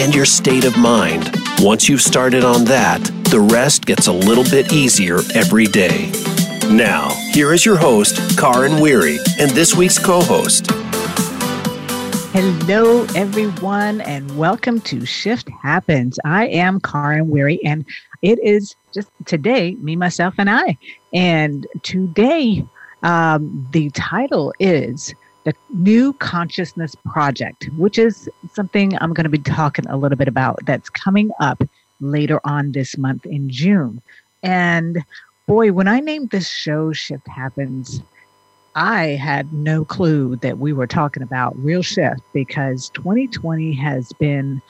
and your state of mind. Once you've started on that, the rest gets a little bit easier every day. Now, here is your host, Karin Weary, and this week's co host. Hello, everyone, and welcome to Shift Happens. I am Karin Weary, and it is just today, me, myself, and I. And today, um, the title is the New Consciousness Project, which is something I'm going to be talking a little bit about that's coming up later on this month in June. And boy, when I named this show Shift Happens, I had no clue that we were talking about real shift because 2020 has been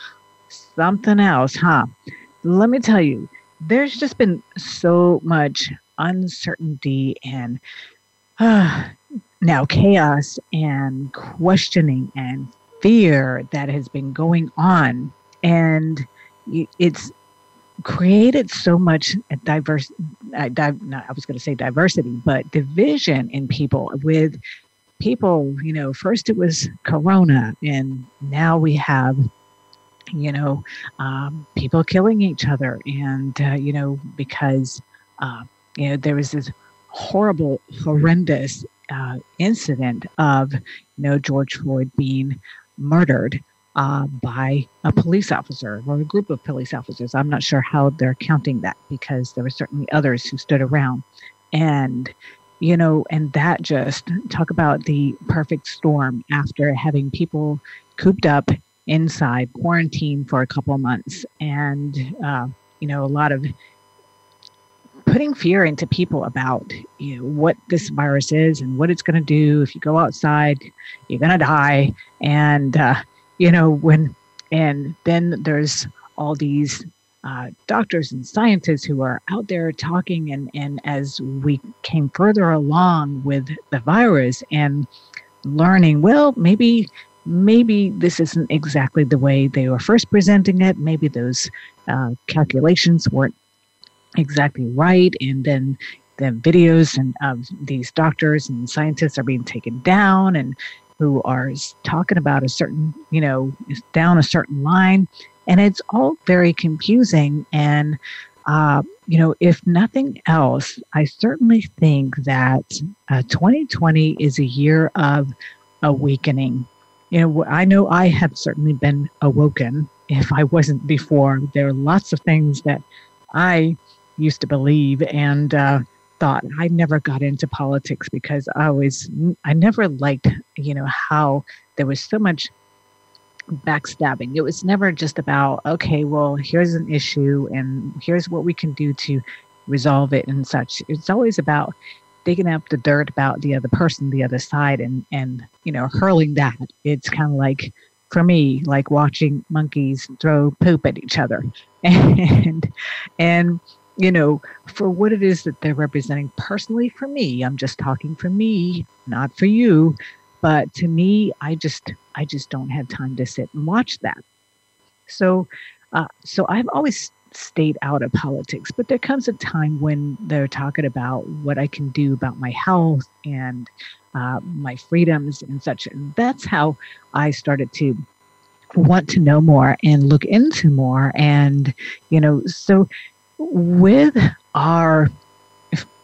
something else, huh? Let me tell you, there's just been so much uncertainty and uh, now chaos and questioning and fear that has been going on and it's created so much diverse uh, di- i was going to say diversity but division in people with people you know first it was corona and now we have you know um, people killing each other and uh, you know because uh, you know there was this horrible horrendous uh, incident of you know George Floyd being murdered uh, by a police officer or a group of police officers. I'm not sure how they're counting that because there were certainly others who stood around, and you know, and that just talk about the perfect storm after having people cooped up inside quarantine for a couple months and uh, you know a lot of putting fear into people about you know what this virus is and what it's going to do. If you go outside you're going to die. And uh, you know when and then there's all these uh, doctors and scientists who are out there talking and and as we came further along with the virus and learning well maybe maybe this isn't exactly the way they were first presenting it. Maybe those uh, calculations weren't exactly right. And then the videos and of these doctors and scientists are being taken down and who are talking about a certain, you know, down a certain line. And it's all very confusing. And, uh, you know, if nothing else, I certainly think that uh, 2020 is a year of awakening. You know, I know I have certainly been awoken if I wasn't before. There are lots of things that I used to believe and uh, thought I never got into politics because I always I never liked you know how there was so much backstabbing. It was never just about okay, well here's an issue and here's what we can do to resolve it and such. It's always about digging up the dirt about the other person, the other side, and and you know hurling that. It's kind of like for me like watching monkeys throw poop at each other and and you know, for what it is that they're representing personally for me. I'm just talking for me, not for you. But to me, I just I just don't have time to sit and watch that. So uh, so I've always stayed out of politics, but there comes a time when they're talking about what I can do about my health and uh, my freedoms and such. And that's how I started to want to know more and look into more. And, you know, so with our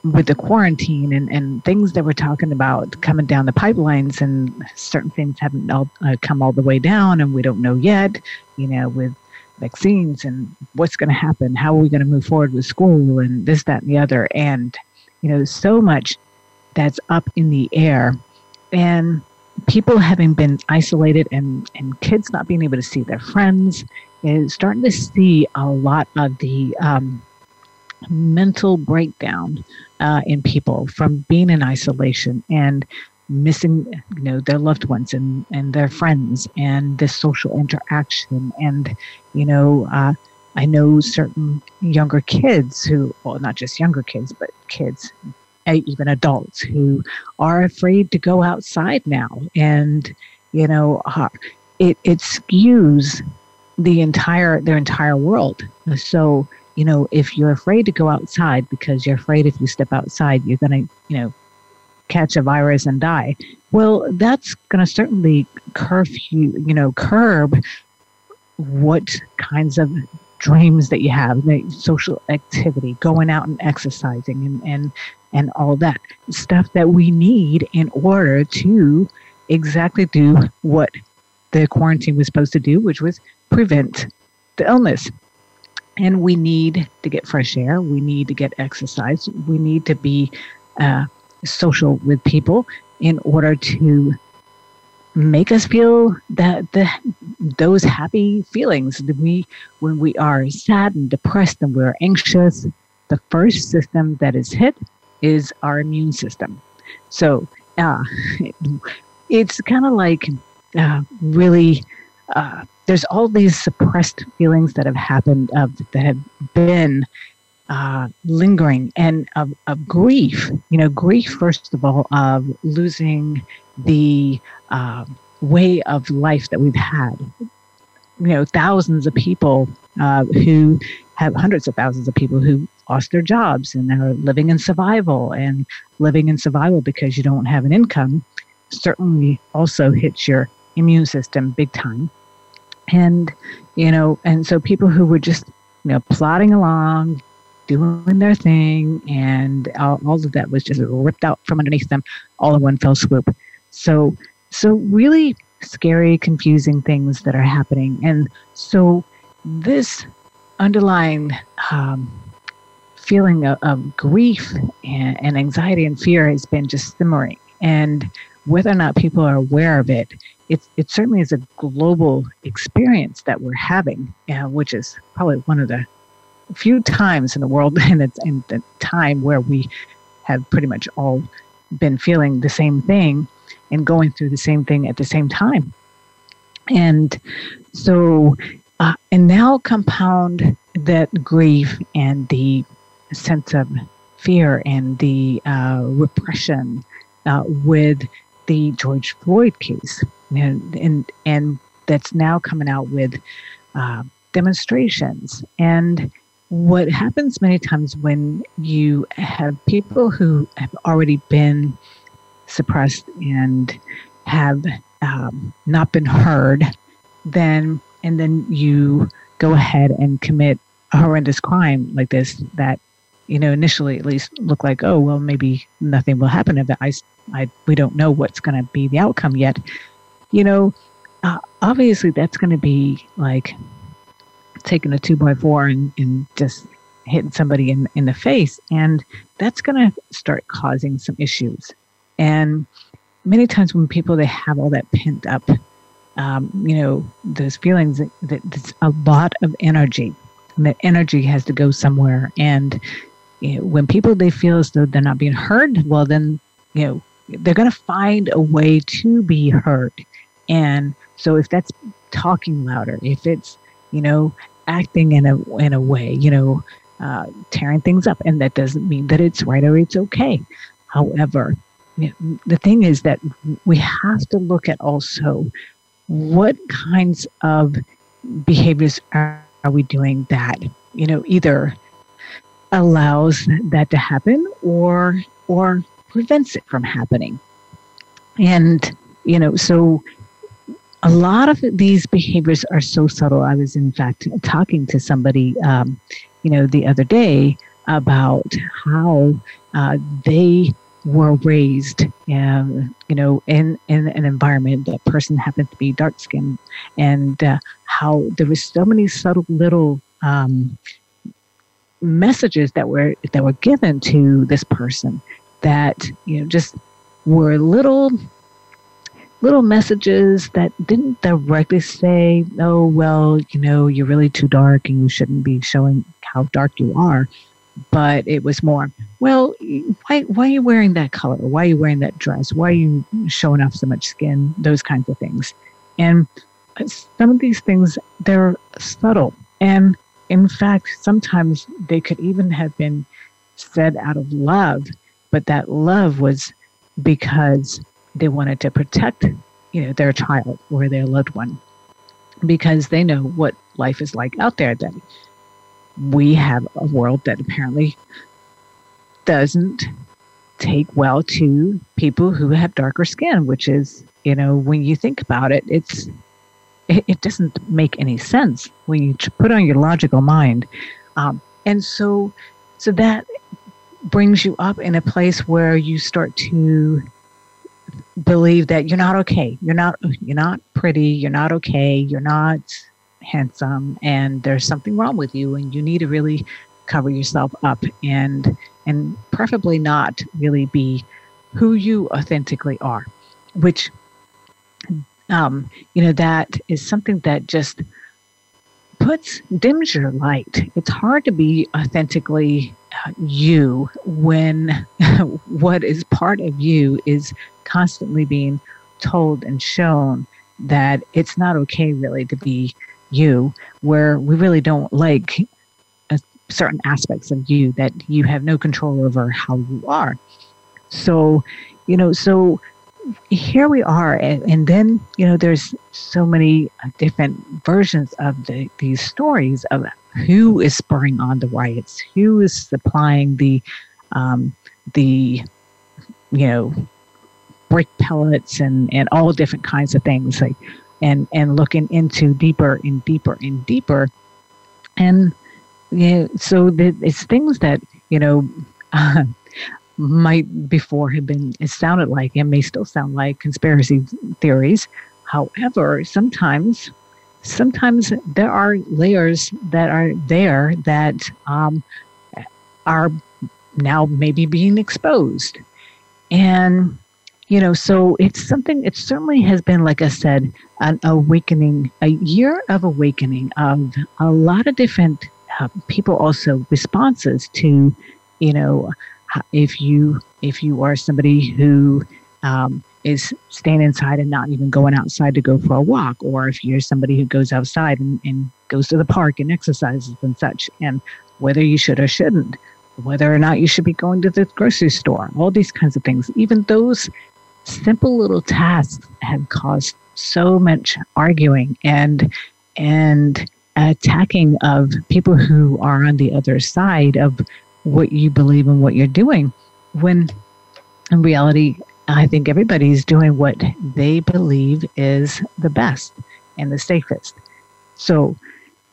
with the quarantine and, and things that we're talking about coming down the pipelines and certain things haven't all, uh, come all the way down and we don't know yet you know with vaccines and what's going to happen how are we going to move forward with school and this that and the other. And you know so much that's up in the air. And people having been isolated and and kids not being able to see their friends is starting to see a lot of the um, mental breakdown uh, in people from being in isolation and missing you know their loved ones and and their friends and this social interaction. And you know uh, i know certain younger kids who well not just younger kids but kids even adults who are afraid to go outside now. And you know uh, it it skews the entire their entire world. So you know if you're afraid to go outside because you're afraid if you step outside you're going to you know catch a virus and die. Well, that's going to certainly curfew, you know, curb what kinds of dreams that you have, the social activity, going out and exercising and, and, and all that stuff that we need in order to exactly do what the quarantine was supposed to do, which was prevent the illness. And we need to get fresh air. We need to get exercise. We need to be uh, social with people in order to make us feel that the those happy feelings that we when we are sad and depressed and we're anxious the first system that is hit is our immune system so uh, it's kind of like uh, really uh, there's all these suppressed feelings that have happened uh, that have been uh, lingering and of, of grief. You know, grief, first of all, of losing the uh, way of life that we've had. You know, thousands of people uh, who have hundreds of thousands of people who lost their jobs and are living in survival and living in survival because you don't have an income certainly also hits your immune system big time. And, you know, and so people who were just, you know, plodding along, doing their thing, and all, all of that was just ripped out from underneath them all in one fell swoop. So, so really scary, confusing things that are happening, and so this underlying um, feeling of, of grief and, and, anxiety and fear has been just simmering, and whether or not people are aware of it, it, it certainly is a global experience that we're having, uh, which is probably one of the few times in the world and it's in the time where we have pretty much all been feeling the same thing and going through the same thing at the same time. And so, uh, and now compound that grief and the sense of fear and the uh, repression uh, with the George Floyd case, and and, and that's now coming out with uh, demonstrations. And what happens many times when you have people who have already been suppressed and have um, not been heard, then and then you go ahead and commit a horrendous crime like this that you know initially at least look like oh well maybe nothing will happen if I, I we don't know what's going to be the outcome yet you know uh, obviously that's going to be like taking a two by four and, and just hitting somebody in, in the face. And that's going to start causing some issues. And many times when people, they have all that pent up, um, you know, those feelings that, that it's a lot of energy and that energy has to go somewhere. And you know, when people, they feel as though they're not being heard, well, then, you know, they're going to find a way to be heard. And so if that's talking louder, if it's, you know, acting in a in a way, you know, uh, tearing things up, and that doesn't mean that it's right or it's okay. However, the thing is that we have to look at also what kinds of behaviors are, are we doing that you know either allows that to happen or or prevents it from happening and you know so a lot of these behaviors are so subtle. I was, in fact, talking to somebody, um, you know, the other day about how uh, they were raised, um, you know, in, in an environment that person happened to be dark skinned, and uh, how there was so many subtle little um, messages that were that were given to this person that you know just were little little messages that didn't directly say, oh, well, you know, you're really too dark and you shouldn't be showing how dark you are. but it was more, well, why, why are you wearing that color? Why are you wearing that dress? Why are you showing off so much skin? Those kinds of things. And some of these things, they're subtle. And in fact, sometimes they could even have been said out of love, but that love was because they wanted to protect, you know, their child or their loved one because they know what life is like out there that we have a world that apparently doesn't take well to people who have darker skin, which is, you know, when you think about it, it's it, it doesn't make any sense when you put on your logical mind. Um, and so, so that brings you up in a place where you start to believe that you're not okay. You're not you're not pretty, you're not okay, you're not handsome and there's something wrong with you and you need to really cover yourself up and and preferably not really be who you authentically are, which um, you know that is something that just puts dims your light. It's hard to be authentically uh, you when what is part of you is constantly being told and shown that it's not okay really to be you where we really don't like uh, certain aspects of you that you have no control over how you are. So you know so here we are and, and then you know there's so many uh, different versions of the, these stories of who is spurring on the riots who is supplying the um, the you know brick pellets and and all different kinds of things like and and looking into deeper and deeper and deeper. And yeah so the, it's things that you know uh, might before have been it sounded like and may still sound like conspiracy theories. However sometimes sometimes there are layers that are there that um, are now maybe being exposed. And you know so it's something it certainly has been like i said an awakening a year of awakening of a lot of different uh, people also responses to you know if you if you are somebody who um, is staying inside and not even going outside to go for a walk or if you're somebody who goes outside and, and goes to the park and exercises and such and whether you should or shouldn't whether or not you should be going to the grocery store all these kinds of things even those simple little tasks have caused so much arguing and and attacking of people who are on the other side of what you believe and what you're doing when in reality i think everybody's doing what they believe is the best and the safest. So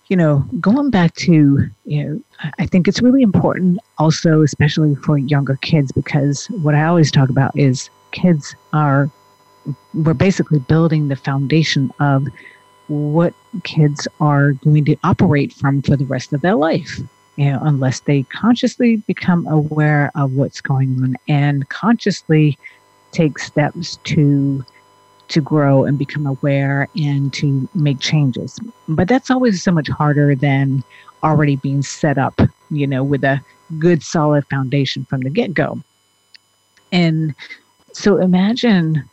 you know going back to you know i think it's really important also especially for younger kids because what i always talk about is kids are we're basically building the foundation of what kids are going to operate from for the rest of their life you know unless they consciously become aware of what's going on and consciously take steps to to grow and become aware and to make changes. But that's always so much harder than already being set up you know with a good solid foundation from the get-go. And so imagine,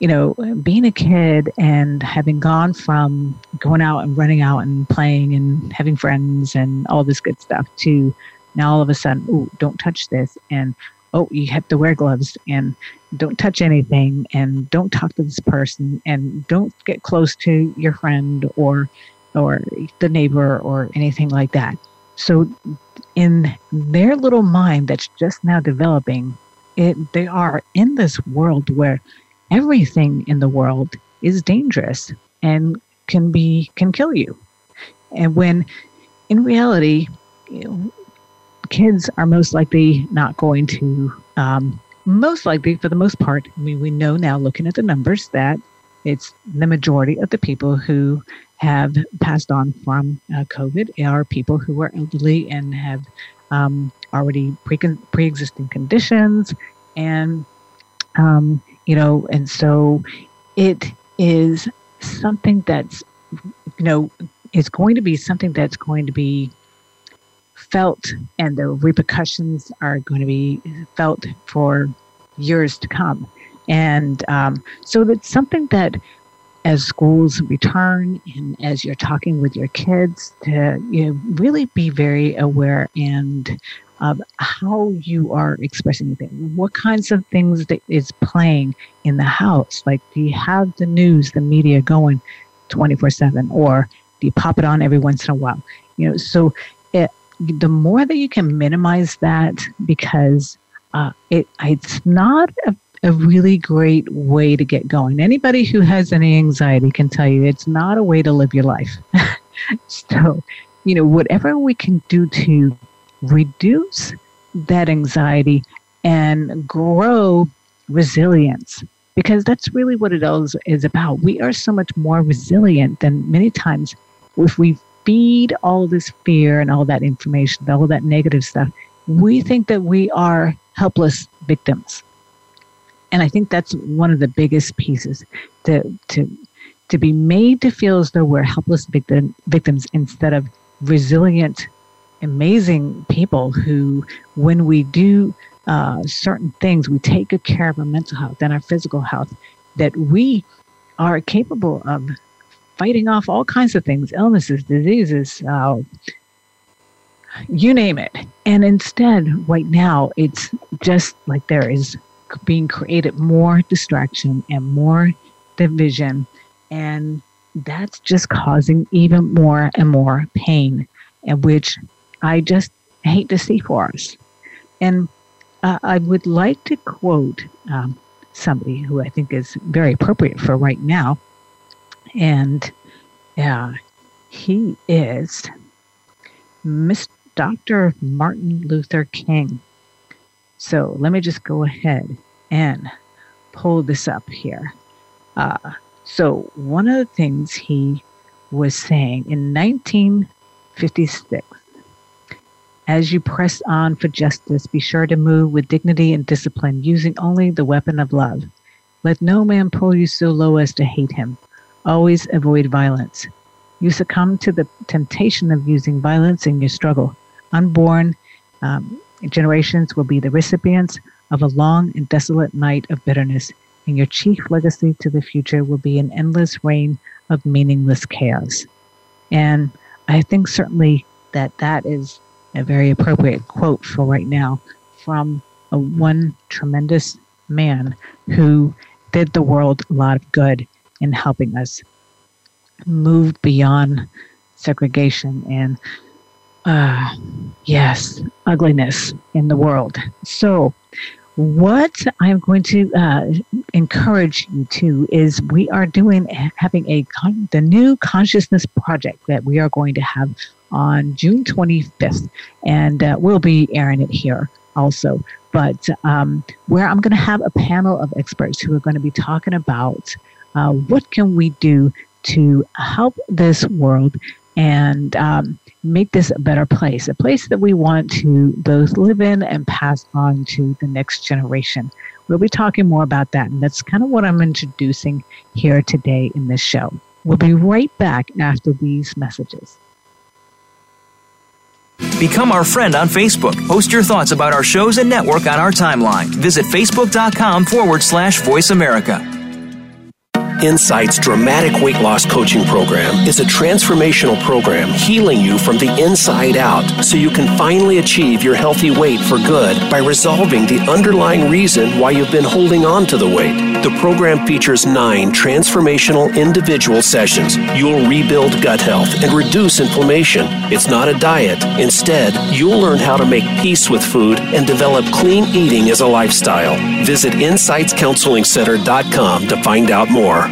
you know, being a kid and having gone from going out and running out and playing and having friends and all this good stuff to now all of a sudden, oh, don't touch this. And oh, you have to wear gloves and don't touch anything and don't talk to this person and don't get close to your friend or or the neighbor or anything like that. So in their little mind that's just now developing, it, they are in this world where everything in the world is dangerous and can be can kill you. And when in reality you know, kids are most likely not going to um, most likely for the most part i mean we know now looking at the numbers that it's the majority of the people who have passed on from uh, covid are people who are elderly and have um, already pre- pre-existing conditions and um, you know and so it is something that's you know is going to be something that's going to be felt and the repercussions are going to be felt for years to come. And um, so it's something that as schools return and as you're talking with your kids to you know, really be very aware and of how you are expressing things. What kinds of things that is playing in the house? Like, do you have the news, the media going 24 7, or do you pop it on every once in a while? You know, so it, the more that you can minimize that, because uh, it it's not a, a really great way to get going. Anybody who has any anxiety can tell you it's not a way to live your life. so, you know, whatever we can do to reduce that anxiety and grow resilience because that's really what it all is about. We are so much more resilient than many times if we feed all this fear and all that information, all that negative stuff. We think that we are helpless victims. And I think that's one of the biggest pieces to to to be made to feel as though we're helpless victim, victims instead of resilient amazing people who, when we do uh, certain things, we take good care of our mental health and our physical health, that we are capable of fighting off all kinds of things, illnesses, diseases, uh, you name it. And instead, right now, it's just like there is being created more distraction and more division. And that's just causing even more and more pain, and which I just hate to see for us. And uh, I would like to quote um, somebody who I think is very appropriate for right now. And uh, he is Miss Dr. Martin Luther King. So let me just go ahead and pull this up here. Uh, so, one of the things he was saying in 1956 as you press on for justice, be sure to move with dignity and discipline, using only the weapon of love. Let no man pull you so low as to hate him. Always avoid violence. You succumb to the temptation of using violence in your struggle. Unborn um, generations will be the recipients of a long and desolate night of bitterness, and your chief legacy to the future will be an endless reign of meaningless chaos. And I think certainly that that is a very appropriate quote for right now from a one tremendous man who did the world a lot of good in helping us move beyond segregation and uh, yes, ugliness in the world. So, what I'm going to uh, encourage you to is we are doing having a con- the new consciousness project that we are going to have on June 25th, and uh, we'll be airing it here also. But um, where I'm going to have a panel of experts who are going to be talking about uh, what can we do to help this world and um, make this a better place, a place that we want to both live in and pass on to the next generation. We'll be talking more about that, and that's kind of what I'm introducing here today in this show. We'll be right back after these messages. Become our friend on Facebook. Post your thoughts about our shows and network on our timeline. Visit facebook.com forward slash voice America. Insight's dramatic weight loss coaching program is a transformational program healing you from the inside out so you can finally achieve your healthy weight for good by resolving the underlying reason why you've been holding on to the weight. The program features nine transformational individual sessions. You'll rebuild gut health and reduce inflammation. It's not a diet. Instead, you'll learn how to make peace with food and develop clean eating as a lifestyle. Visit InsightsCounselingCenter.com to find out more.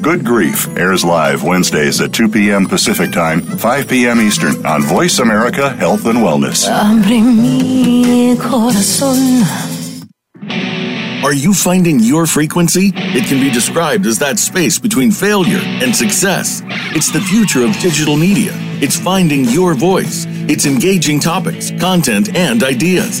Good Grief airs live Wednesdays at 2 p.m. Pacific Time, 5 p.m. Eastern on Voice America Health and Wellness. Are you finding your frequency? It can be described as that space between failure and success. It's the future of digital media. It's finding your voice. It's engaging topics, content, and ideas.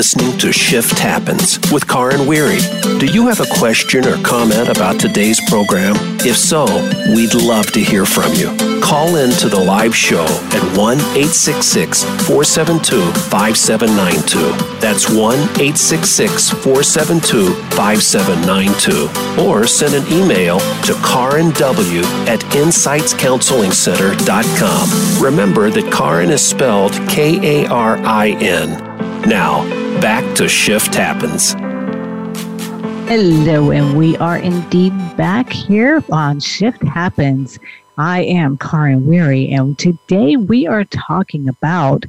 Listening to Shift Happens with Karin Weary. Do you have a question or comment about today's program? If so, we'd love to hear from you. Call in to the live show at 1 866 472 5792. That's 1 866 472 5792. Or send an email to Karin W at insightscounselingcenter.com. Remember that Karin is spelled K A R I N. Now, back to Shift Happens. Hello, and we are indeed back here on Shift Happens. I am Karin Weary, and today we are talking about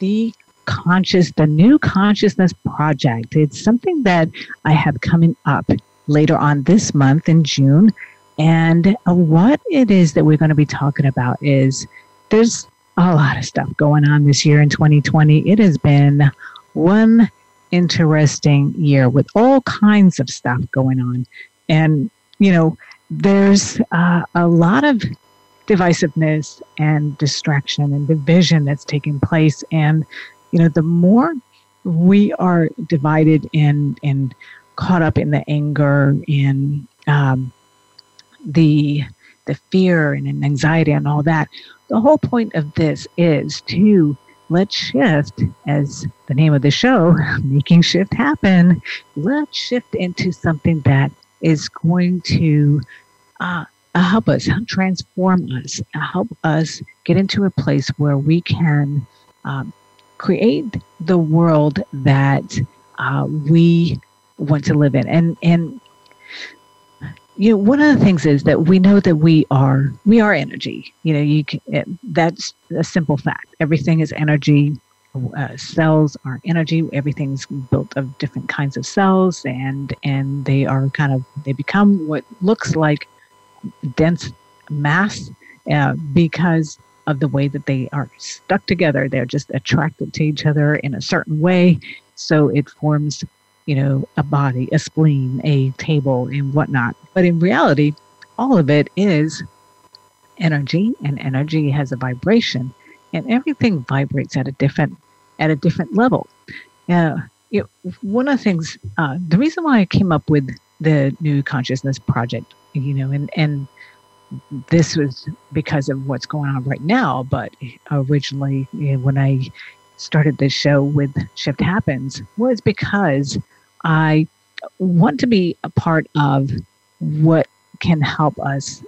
the conscious, the new consciousness project. It's something that I have coming up later on this month in June. And what it is that we're going to be talking about is there's a lot of stuff going on this year in 2020. It has been one interesting year with all kinds of stuff going on. And, you know, there's uh, a lot of divisiveness and distraction and division that's taking place. And, you know, the more we are divided and, and caught up in the anger and um, the the fear and anxiety and all that, the whole point of this is to let's shift, as the name of the show, making shift happen. Let's shift into something that is going to uh, help us, transform us, help us get into a place where we can um, create the world that uh, we want to live in. And and you know one of the things is that we know that we are we are energy. You know you can, it, that's a simple fact. Everything is energy. Uh, cells are energy. Everything's built of different kinds of cells and and they are kind of they become what looks like dense mass uh, because of the way that they are stuck together. They're just attracted to each other in a certain way. So it forms you know, a body, a spleen, a table, and whatnot. But in reality, all of it is energy, and energy has a vibration, and everything vibrates at a different at a different level. Uh, it, one of the things, uh, the reason why I came up with the New Consciousness Project, you know, and and this was because of what's going on right now. But originally, you know, when I started this show with Shift Happens, was because I want to be a part of what can help us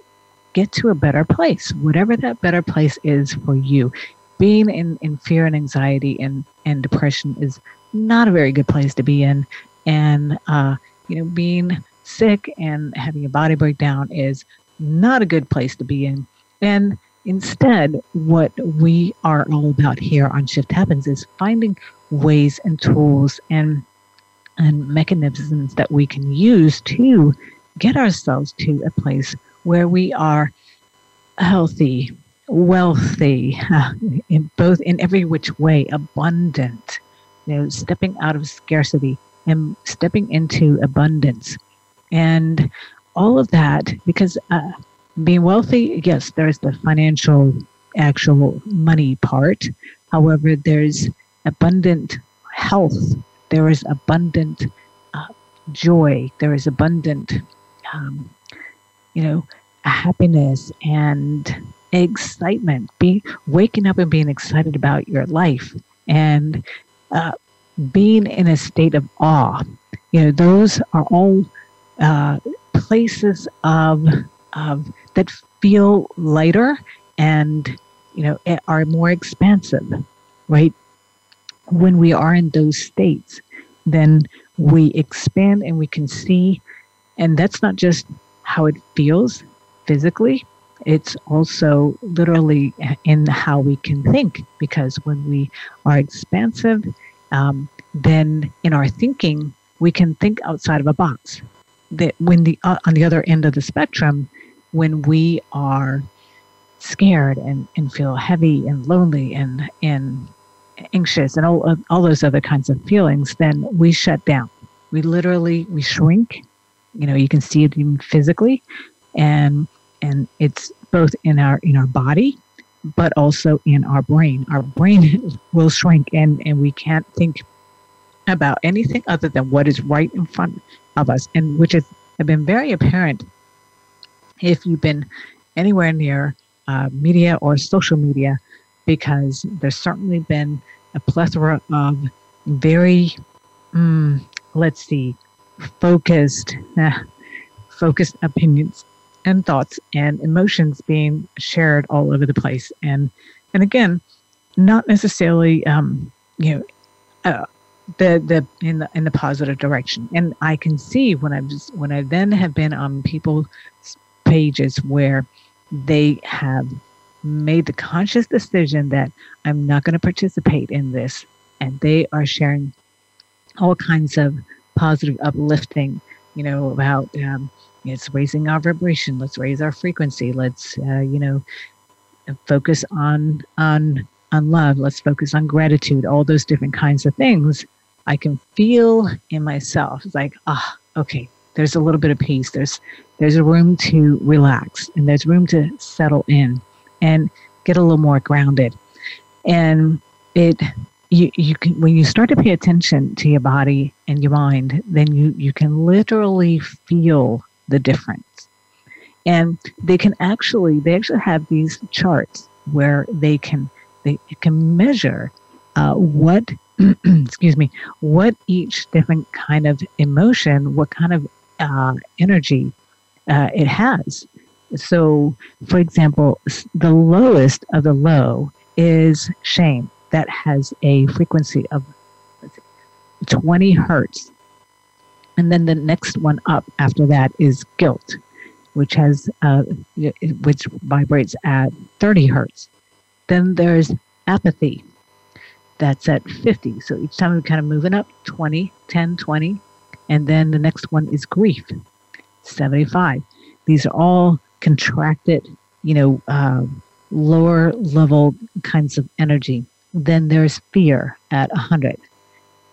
get to a better place, whatever that better place is for you. Being in, in fear and anxiety and, and depression is not a very good place to be in. And, uh, you know, being sick and having a body breakdown is not a good place to be in. And instead, what we are all about here on Shift Happens is finding ways and tools and and mechanisms that we can use to get ourselves to a place where we are healthy, wealthy, in both in every which way, abundant, you know, stepping out of scarcity and stepping into abundance. And all of that, because uh, being wealthy, yes, there's the financial, actual money part. However, there's abundant health there is abundant uh, joy, there is abundant, um, you know, happiness and excitement. Be waking up and being excited about your life and uh, being in a state of awe. You know, those are all uh, places of of that feel lighter and you know are more expansive, right? When we are in those states, then we expand and we can see, and that's not just how it feels physically, it's also literally in how we can think because when we are expansive, um, then in our thinking, we can think outside of a box. That when the uh, on the other end of the spectrum, when we are scared and, and feel heavy and lonely and and anxious and all all those other kinds of feelings, then we shut down. We literally we shrink. You know, you can see it even physically, and and it's both in our in our body but also in our brain our brain will shrink and and we can't think about anything other than what is right in front of us and which has been very apparent if you've been anywhere near uh, media or social media because there's certainly been a plethora of very mm, let's see focused uh, focused opinions and thoughts and emotions being shared all over the place. And and again, not necessarily um, you know uh, the the in the in the positive direction. And I can see when I was when I then have been on people's pages where they have made the conscious decision that I'm not going to participate in this, and they are sharing all kinds of positive uplifting, you know, about um, it's raising our vibration let's raise our frequency let's uh, you know focus on on on love let's focus on gratitude all those different kinds of things i can feel in myself it's like ah okay there's a little bit of peace there's there's a room to relax and there's room to settle in and get a little more grounded and it you, you can when you start to pay attention to your body and your mind then you you can literally feel the difference. And they can actually, they actually have these charts where they can, they can measure uh, what, excuse me, what each different kind of emotion, what kind of uh, energy uh, it has. So, for example, the lowest of the low is shame. That has a frequency of 20 hertz. And then the next one up after that is guilt, which has uh, which vibrates at 30 hertz. Then there's apathy, that's at 50. So each time we're kind of moving up 20, 10, 20. And then the next one is grief, 75. These are all contracted, you know, uh, lower level kinds of energy. Then there's fear at 100.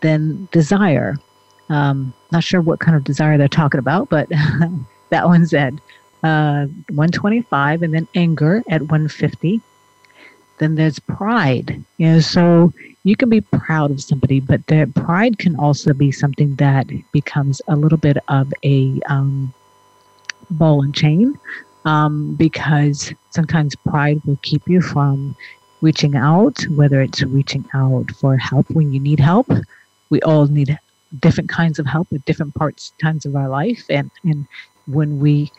Then desire um, not sure what kind of desire they're talking about, but that one's at uh, 125, and then anger at 150. Then there's pride. You know, so you can be proud of somebody, but that pride can also be something that becomes a little bit of a um, ball and chain, um, because sometimes pride will keep you from reaching out, whether it's reaching out for help when you need help. We all need different kinds of help at different parts times of our life and and when we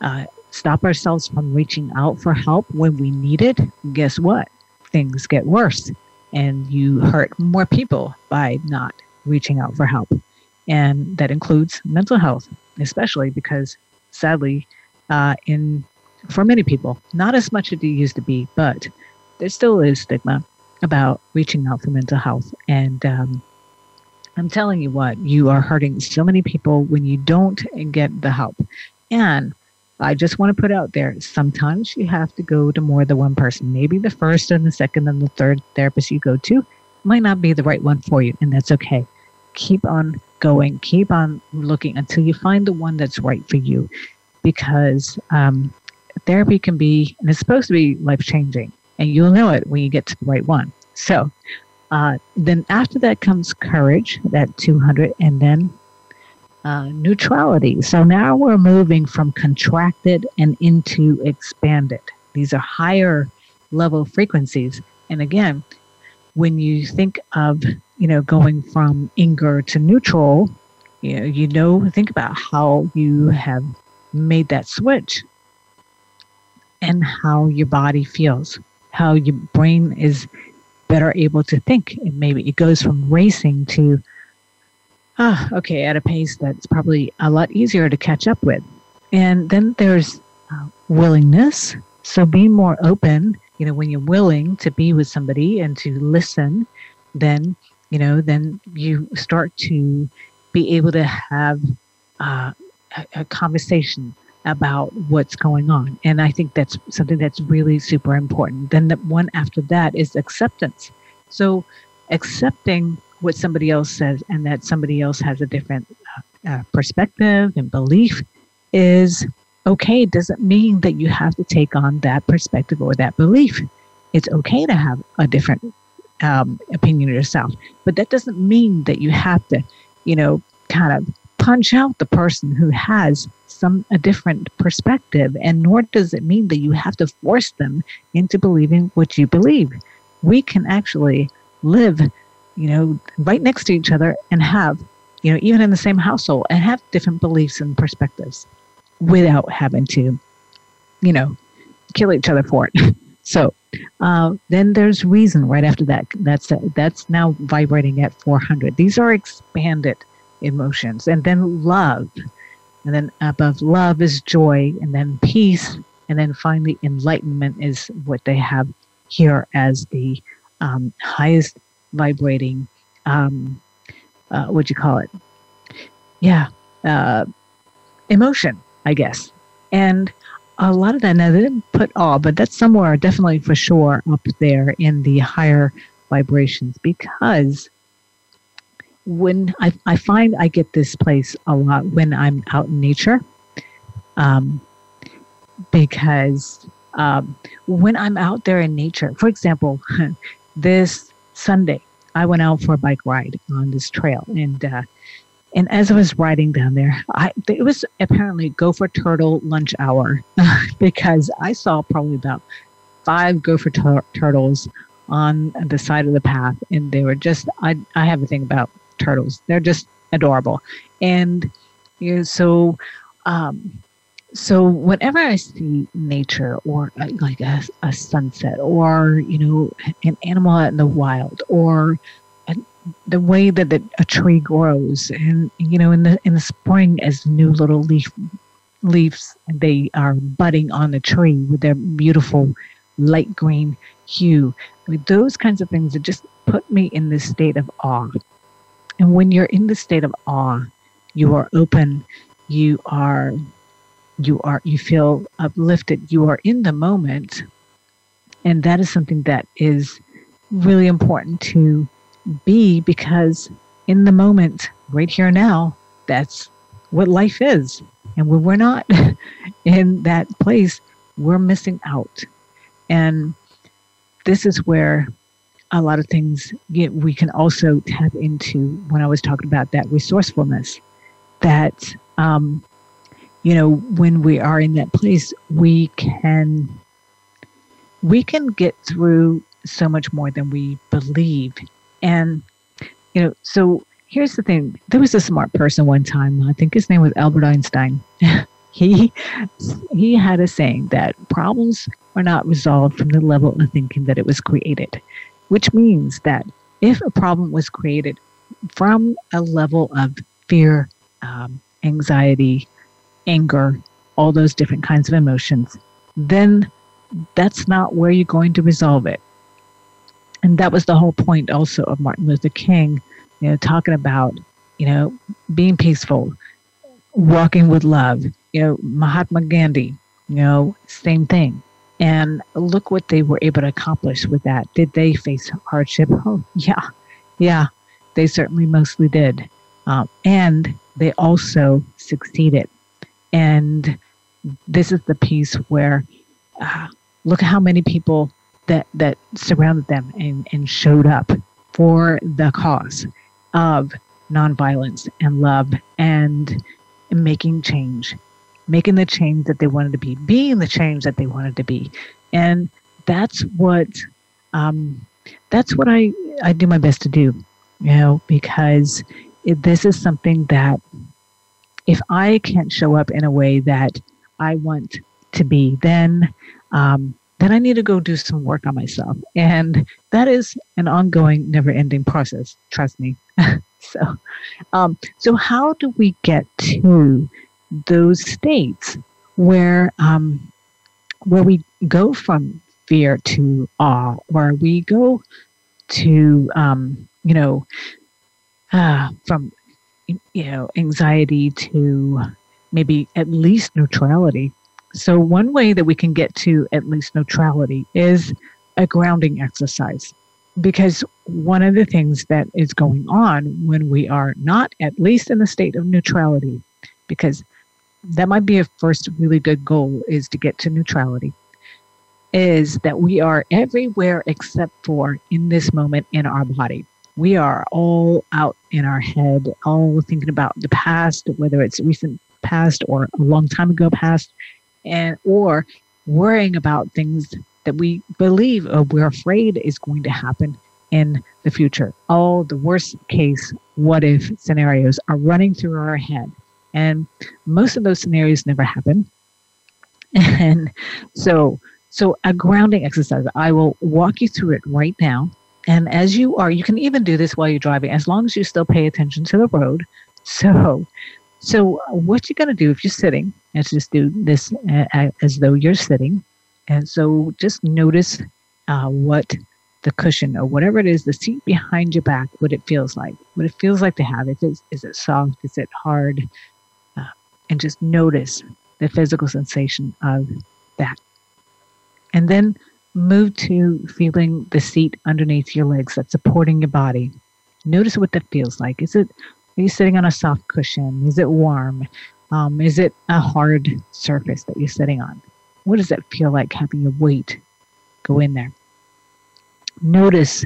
uh, stop ourselves from reaching out for help when we need it guess what? Things get worse and you hurt more people by not reaching out for help. And that includes mental health especially because sadly uh, in for many people not as much as it used to be but there still is stigma about reaching out for mental health. And um, I'm telling you what, you are hurting so many people when you don't get the help. And I just want to put out there sometimes you have to go to more than one person. Maybe the first and the second and the third therapist you go to might not be the right one for you, and that's okay. Keep on going, keep on looking until you find the one that's right for you because um, therapy can be, and it's supposed to be life changing, and you'll know it when you get to the right one. So uh, then after that comes courage, that 200, and then uh, neutrality. So now we're moving from contracted and into expanded. These are higher level frequencies. And again, when you think of you know going from anger to neutral, you know, you know think about how you have made that switch and how your body feels, how your brain is better able to think. And maybe it goes from racing to, ah, okay, at a pace that's probably a lot easier to catch up with. And then there's uh, willingness. So be more open. You know, when you're willing to be with somebody and to listen, then, you know, then you start to be able to have uh, a, a conversation about what's going on. And I think that's something that's really super important. Then the one after that is acceptance. So accepting what somebody else says and that somebody else has a different uh, uh, perspective and belief is okay. It doesn't mean that you have to take on that perspective or that belief. It's okay to have a different um, opinion yourself, but that doesn't mean that you have to, you know, kind of punch out the person who has some a different perspective and nor does it mean that you have to force them into believing what you believe we can actually live you know right next to each other and have you know even in the same household and have different beliefs and perspectives without having to you know kill each other for it. So uh, then there's reason right after that. That's that's now vibrating at 400 these are expanded emotions. And then love. And then above love is joy, and then peace, and then finally enlightenment is what they have here as the um, highest vibrating, um, uh, what you call it? Yeah, uh, emotion, I guess. And a lot of that, now they didn't put all, but that's somewhere definitely for sure up there in the higher vibrations because when I, I find I get this place a lot when I'm out in nature. Um, because um, when I'm out there in nature, for example, this Sunday, I went out for a bike ride on this trail. And, uh, and as I was riding down there, I, it was apparently gopher turtle lunch hour because I saw probably about five gopher tur- turtles on the side of the path. And they were just, I, I have a thing about turtles. They're just adorable. And you know, so um, so whenever I see nature or uh, like a, a sunset or you know an animal in the wild or a, the way that the, a tree grows and you know in the in the spring as new little leaf leaves they are budding on the tree with their beautiful light green hue. I mean, those kinds of things that just put me in this state of awe. And when you're in the state of awe, you are open, you are you are you feel uplifted, you are in the moment. And that is something that is really important to be because in the moment, right here now, that's what life is. And when we're not in that place, we're missing out. And this is where a lot of things we can also tap into when I was talking about that resourcefulness. That, um, you know, when we are in that place, we can we can get through so much more than we believe. And, you know, so here's the thing. There was a smart person one time, I think his name was Albert Einstein. he he had a saying that problems are not resolved from the level of thinking that it was created which means that if a problem was created from a level of fear, um, anxiety, anger, all those different kinds of emotions, then that's not where you're going to resolve it. And that was the whole point also of Martin Luther King, you know, talking about, you know, being peaceful, walking with love. You know, Mahatma Gandhi, you know, same thing. And look what they were able to accomplish with that. Did they face hardship? Oh, yeah. Yeah, they certainly mostly did. Um, and they also succeeded. And this is the piece where uh, look at how many people that, that surrounded them and, and showed up for the cause of nonviolence and love and making change, making the change that they wanted to be, being the change that they wanted to be. And that's what um, that's what I, I do my best to do, you know, because this is something that if I can't show up in a way that I want to be, then um, then I need to go do some work on myself. And that is an ongoing, never ending process. Trust me. so, um, so how do we get to those states where, um, where we go from fear to awe, or we go to, um, you know, uh, from, you know, anxiety to maybe at least neutrality so, one way that we can get to at least neutrality is a grounding exercise. Because one of the things that is going on when we are not at least in a state of neutrality, because that might be a first really good goal is to get to neutrality, is that we are everywhere except for in this moment in our body. We are all out in our head, all thinking about the past, whether it's recent past or a long time ago past, and or worrying about things that we believe or we're afraid is going to happen in the future. All the worst case what if scenarios are running through our head. And most of those scenarios never happen. And so so a grounding exercise, I will walk you through it right now. And as you are, you can even do this while you're driving, as long as you still pay attention to the road. So so what you're going to do if you're sitting, let's just do this uh, as though you're sitting. And so just notice uh, what the cushion or whatever it is, the seat behind your back, what it feels like, what it feels like to have. If it's, is it soft? Is it hard? Uh, and just notice the physical sensation of that. And then move to feeling the seat underneath your legs that's supporting your body. Notice what that feels like. Is it are you sitting on a soft cushion? Is it warm? Um, is it a hard surface that you're sitting on? What does it feel like having your weight go in there? Notice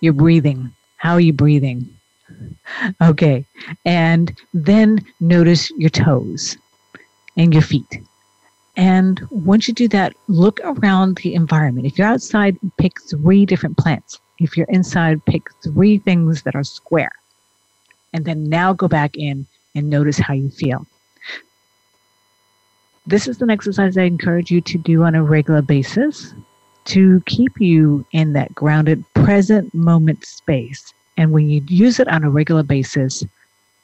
your breathing. How are you breathing? Okay. And then notice your toes and your feet. And once you do that, look around the environment. If you're outside, pick three different plants. If you're inside, pick three things that are square and then now go back in and notice how you feel. This is an exercise I encourage you to do on a regular basis to keep you in that grounded present moment space. And when you use it on a regular basis,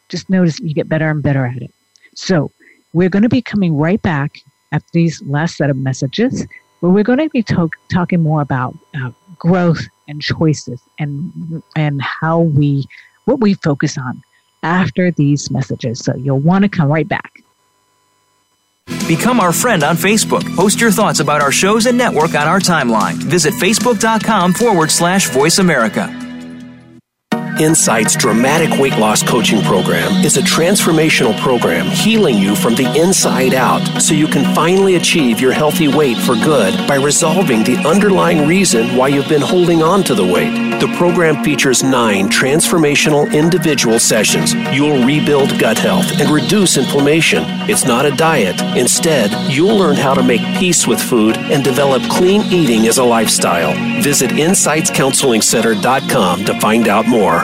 just notice you get better and better at it. So, we're going to be coming right back after these last set of messages where we're going to be talk, talking more about uh, growth and choices and and how we what we focus on after these messages. So you'll want to come right back. Become our friend on Facebook. Post your thoughts about our shows and network on our timeline. Visit facebook.com forward slash voice America. Insight's dramatic weight loss coaching program is a transformational program healing you from the inside out so you can finally achieve your healthy weight for good by resolving the underlying reason why you've been holding on to the weight. The program features nine transformational individual sessions. You'll rebuild gut health and reduce inflammation. It's not a diet. Instead, you'll learn how to make peace with food and develop clean eating as a lifestyle. Visit InsightsCounselingCenter.com to find out more.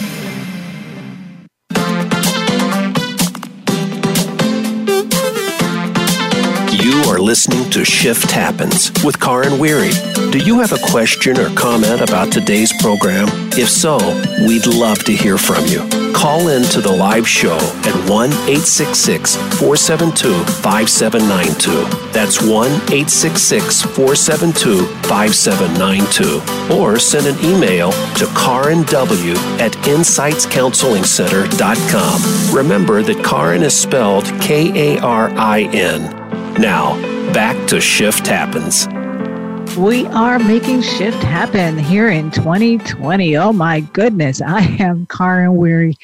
Listening to Shift Happens with Karin Weary. Do you have a question or comment about today's program? If so, we'd love to hear from you. Call in to the live show at 1 866 472 5792. That's 1 866 472 5792. Or send an email to Karin W at insightscounselingcenter.com. Remember that Karin is spelled K A R I N. Now, back to Shift Happens. We are making shift happen here in 2020. Oh my goodness. I am Karin Weary.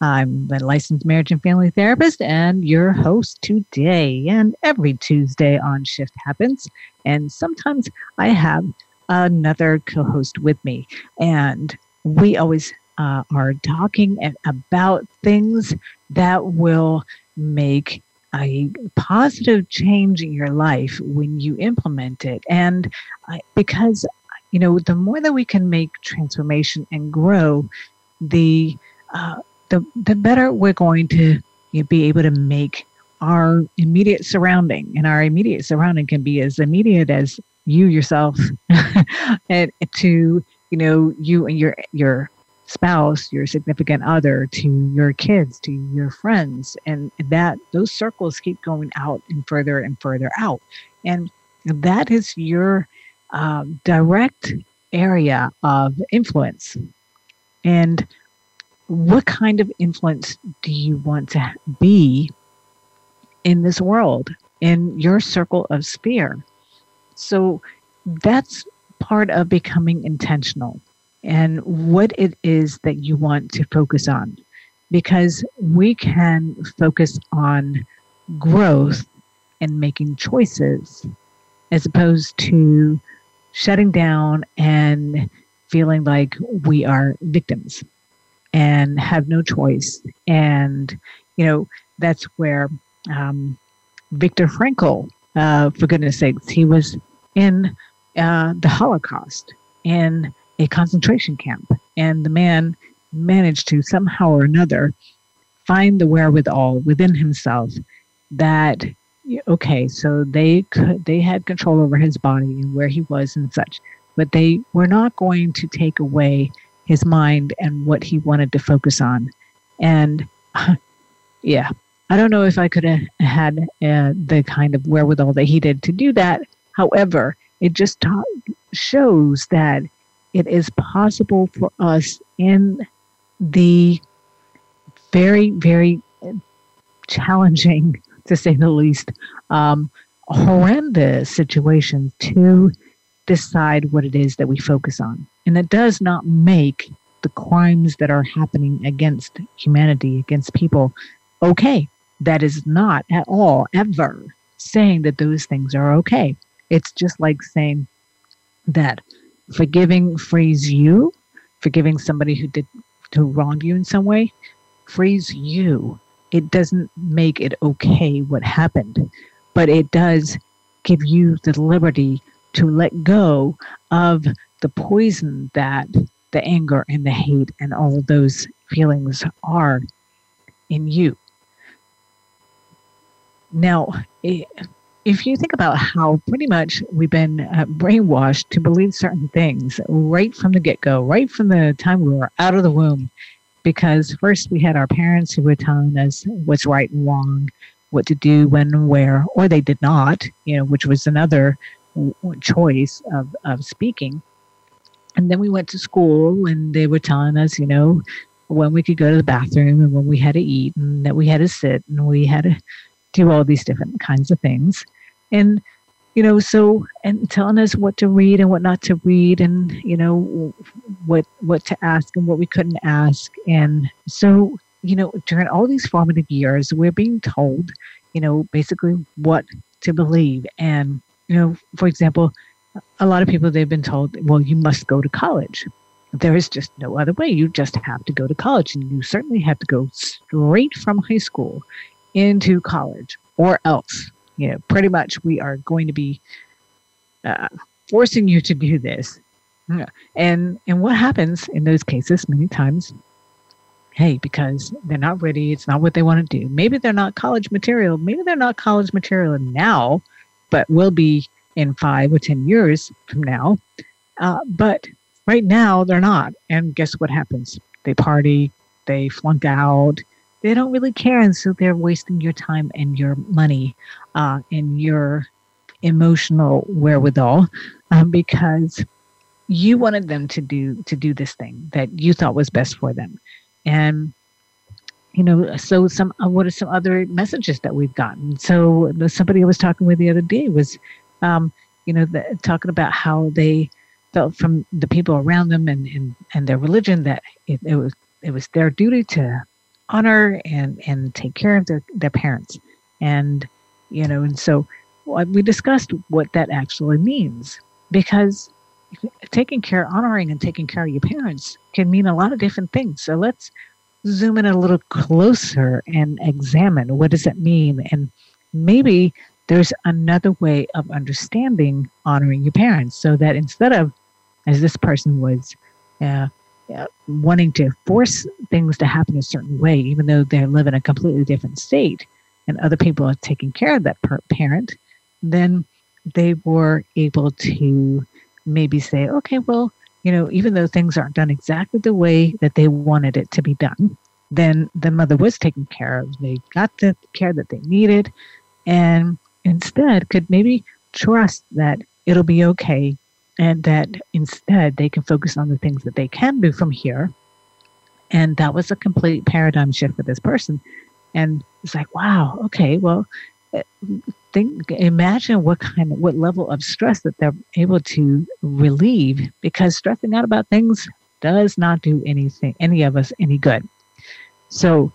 I'm a licensed marriage and family therapist and your host today and every Tuesday on Shift Happens. And sometimes I have another co host with me. And we always uh, are talking about things that will make a positive change in your life when you implement it. And uh, because, you know, the more that we can make transformation and grow, the, uh, the, the better we're going to you know, be able to make our immediate surrounding. And our immediate surrounding can be as immediate as you yourself and to, you know, you and your, your spouse, your significant other, to your kids, to your friends. And that those circles keep going out and further and further out. And that is your uh, direct area of influence. And what kind of influence do you want to be in this world, in your circle of sphere? So that's part of becoming intentional and what it is that you want to focus on. Because we can focus on growth and making choices as opposed to shutting down and feeling like we are victims and have no choice. And, you know, that's where um, Viktor Frankl, uh, for goodness sakes, he was in uh, the Holocaust. And a concentration camp. And the man managed to somehow or another find the wherewithal within himself that okay so they could they had control over his body and where he was and such but they were not going to take away his mind and what he wanted to focus on and yeah i don't know if i could have had uh, the kind of wherewithal that he did to do that however it just ta- shows that it is possible for us in the very, very challenging, to say the least, um, horrendous situation to decide what it is that we focus on. And it does not make the crimes that are happening against humanity, against people, okay. That is not at all ever saying that those things are okay. It's just like saying that Forgiving frees you. Forgiving somebody who did who wronged you in some way frees you. It doesn't make it okay what happened, but it does give you the liberty to let go of the poison that the anger and the hate and all those feelings are in you. Now, it, if you think about how pretty much we've been uh, brainwashed to believe certain things right from the get go, right from the time we were out of the womb, because first we had our parents who were telling us what's right and wrong, what to do, when and where, or they did not, you know, which was another choice of, of speaking. And then we went to school and they were telling us, you know, when we could go to the bathroom and when we had to eat and that we had to sit and we had to do all these different kinds of things. and you know so and telling us what to read and what not to read and you know what what to ask and what we couldn't ask. And so you know during all these formative years we're being told you know basically what to believe. And you know for example a lot of people they've been told well you must go to college. There is just no other way. You just have to go to college and you certainly have to go straight from high school into college or else you know, pretty much we are going to be uh, forcing you to do this. And and what happens in those cases many times? Hey, because they're not ready, it's not what they want to do. Maybe they're not college material. Maybe they're not college material now, but will be in five or ten years from now. Uh, but right now they're not. And guess what happens? They party, they flunk out, they don't really care and so they're wasting your time and your money uh, and your emotional wherewithal um, because you wanted them to do to do this thing that you thought was best for them. And you know so some uh, what are some other messages that we've gotten? So somebody i was talking with the other day was um, you know the, talking about how they felt from the people around them and and, and their religion that it, it was it was their duty to honor and and take care of their their parents. And you know and so we discussed what that actually means because taking care honoring and taking care of your parents can mean a lot of different things. So let's zoom in a little closer and examine what does that mean? And maybe there's another way of understanding honoring your parents so that instead of as this person was uh, uh, Uh, wanting to force things to happen a certain way, even though they live in a completely different state and other people are taking care of that per- parent, then they were able to maybe say, okay, well, you know, even though things aren't done exactly the way that they wanted it to be done, then the mother was taken care of. They got the care that they needed and instead could maybe trust that it'll be okay and that instead they can focus on the things that they can do from here. And that was a complete paradigm shift for this person. And it's like, wow, okay, well, eh, think, imagine what kind of, what level of stress that they're able to relieve because stressing out about things does not do anything, any of us any good. So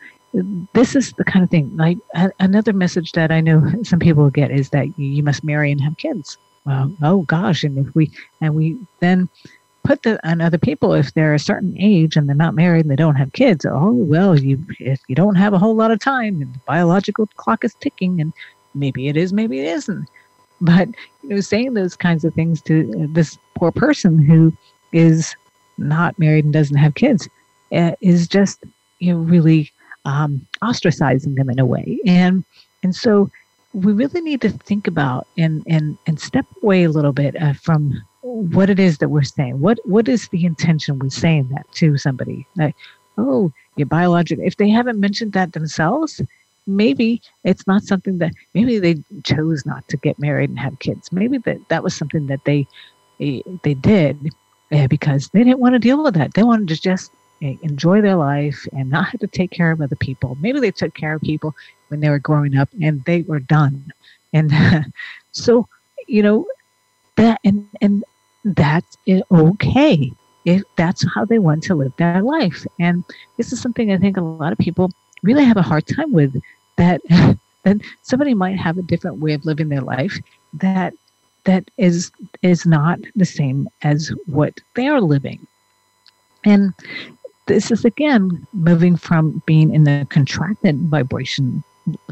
this is the kind of thing like another message that I know some people get is that you must marry and have kids well, oh gosh, and if we and we then put that on other people if they're a certain age and they're not married and they don't have kids. Oh well, you if you don't have a whole lot of time and the biological clock is ticking, and maybe it is, maybe it isn't. But you know, saying those kinds of things to this poor person who is not married and doesn't have kids uh, is just you know really um, ostracizing them in a way, and and so we really need to think about and and and step away a little bit uh, from what it is that we're saying. What what is the intention with saying that to somebody? Like, oh, you're biological. If they haven't mentioned that themselves, maybe it's not something that maybe they chose not to get married and have kids. Maybe that that was something that they they, did uh, because they didn't want to deal with that. They wanted to just uh, enjoy their life and not have to take care of other people. Maybe they took care of people when they were growing up and they were done. And so, you know, that and and that's okay if that's how they want to live their life. And this is something I think a lot of people really have a hard time with that that somebody might have a different way of living their life that that is is not the same as what they are living. And this is again moving from being in the contracted vibration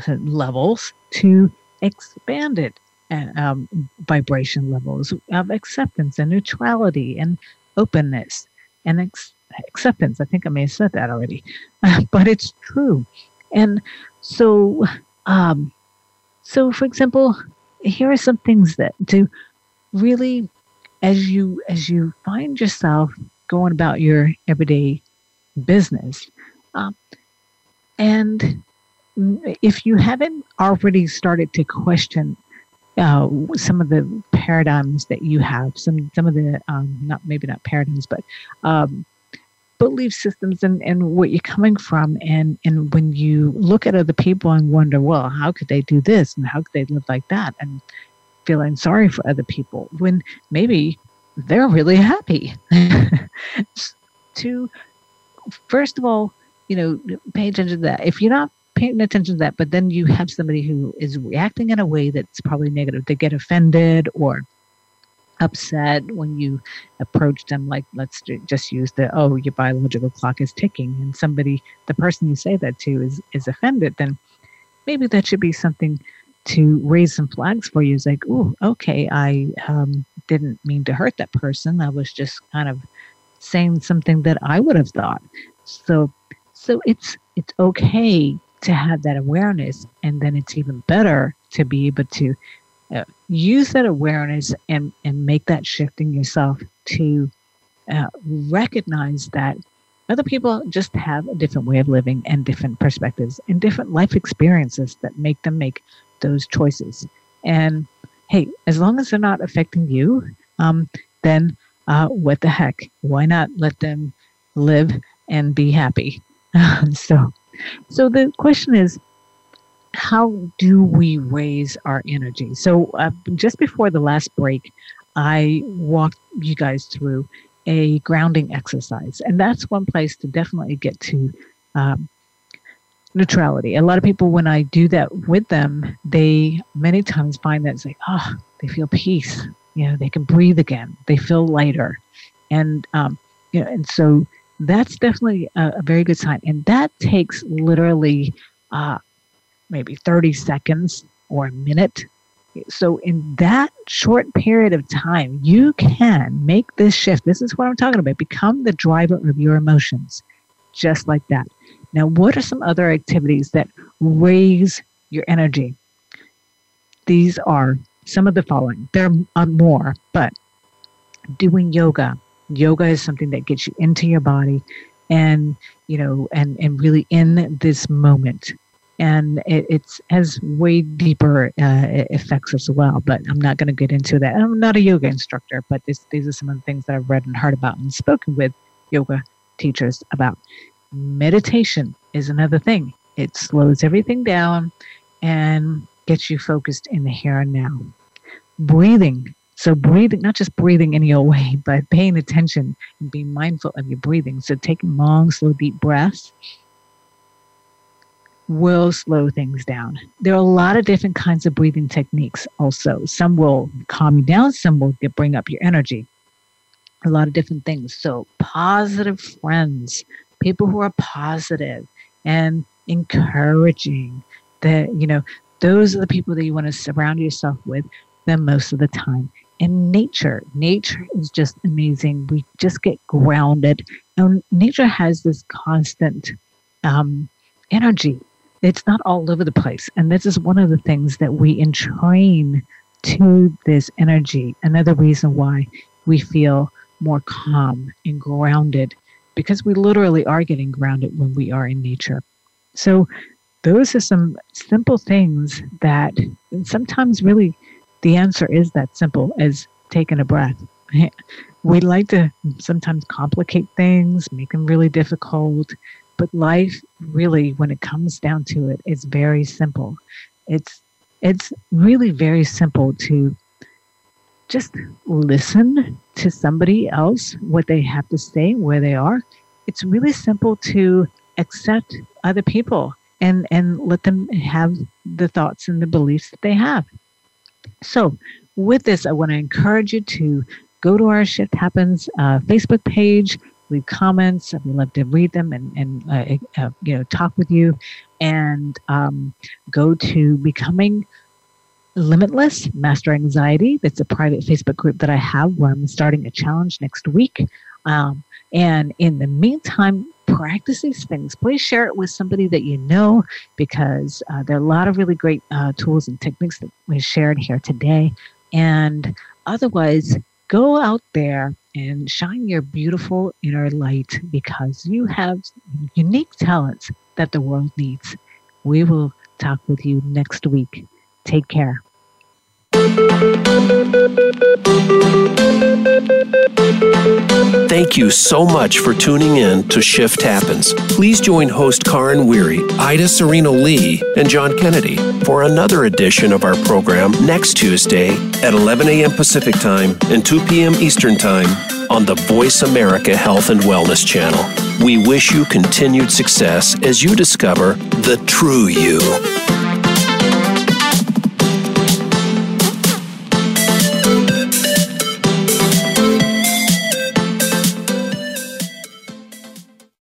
levels to expanded um, vibration levels of acceptance and neutrality and openness and ex- acceptance. I think I may have said that already, but it's true. And so, um, so for example, here are some things that to really, as you as you find yourself going about your everyday business, um, and if you haven't already started to question uh, some of the paradigms that you have, some some of the um, not maybe not paradigms, but um, belief systems and, and where you're coming from, and and when you look at other people and wonder, well, how could they do this and how could they live like that, and feeling sorry for other people when maybe they're really happy. to first of all, you know, pay attention to that. If you're not paying attention to that, but then you have somebody who is reacting in a way that's probably negative, they get offended or upset when you approach them like let's just use the oh your biological clock is ticking and somebody the person you say that to is is offended then maybe that should be something to raise some flags for you. It's like, oh, okay, I um, didn't mean to hurt that person. I was just kind of saying something that I would have thought. So, so it's it's okay to have that awareness, and then it's even better to be able to uh, use that awareness and and make that shift in yourself to uh, recognize that other people just have a different way of living and different perspectives and different life experiences that make them make those choices. And hey, as long as they're not affecting you, um, then uh, what the heck? Why not let them live and be happy? so, so the question is, how do we raise our energy? So, uh, just before the last break, I walked you guys through a grounding exercise, and that's one place to definitely get to um, neutrality. A lot of people, when I do that with them, they many times find that it's like, oh, they feel peace. You know, they can breathe again. They feel lighter, and um, you know, and so that's definitely a, a very good sign. And that takes literally uh, maybe thirty seconds or a minute. So in that short period of time, you can make this shift. This is what I'm talking about. Become the driver of your emotions, just like that. Now, what are some other activities that raise your energy? These are some of the following. There are more, but doing yoga. Yoga is something that gets you into your body and, you know, and, and really in this moment. And it it's, has way deeper uh, effects as well, but I'm not going to get into that. I'm not a yoga instructor, but this, these are some of the things that I've read and heard about and spoken with yoga teachers about. Meditation is another thing. It slows everything down and gets you focused in the here and now. Breathing. So, breathing, not just breathing any old way, but paying attention and being mindful of your breathing. So, taking long, slow, deep breaths will slow things down. There are a lot of different kinds of breathing techniques also. Some will calm you down, some will bring up your energy. A lot of different things. So, positive friends people who are positive and encouraging that you know those are the people that you want to surround yourself with the most of the time and nature. Nature is just amazing. We just get grounded. And nature has this constant um, energy. It's not all over the place. And this is one of the things that we entrain to this energy. Another reason why we feel more calm and grounded because we literally are getting grounded when we are in nature. So, those are some simple things that sometimes really the answer is that simple as taking a breath. We like to sometimes complicate things, make them really difficult, but life really, when it comes down to it, is very simple. It's it's really very simple to just listen to somebody else, what they have to say, where they are. It's really simple to accept other people and, and let them have the thoughts and the beliefs that they have. So, with this, I want to encourage you to go to our Shift Happens uh, Facebook page, leave comments. We love to read them and, and uh, uh, you know talk with you, and um, go to becoming Limitless Master Anxiety. That's a private Facebook group that I have where I'm starting a challenge next week. Um, and in the meantime, practice these things. Please share it with somebody that you know because uh, there are a lot of really great uh, tools and techniques that we shared here today. And otherwise, go out there and shine your beautiful inner light because you have unique talents that the world needs. We will talk with you next week. Take care. Thank you. So much for tuning in to Shift Happens. Please join host Karin Weary, Ida Serena Lee, and John Kennedy for another edition of our program next Tuesday at 11 a.m. Pacific Time and 2 p.m. Eastern Time on the Voice America Health and Wellness channel. We wish you continued success as you discover the true you.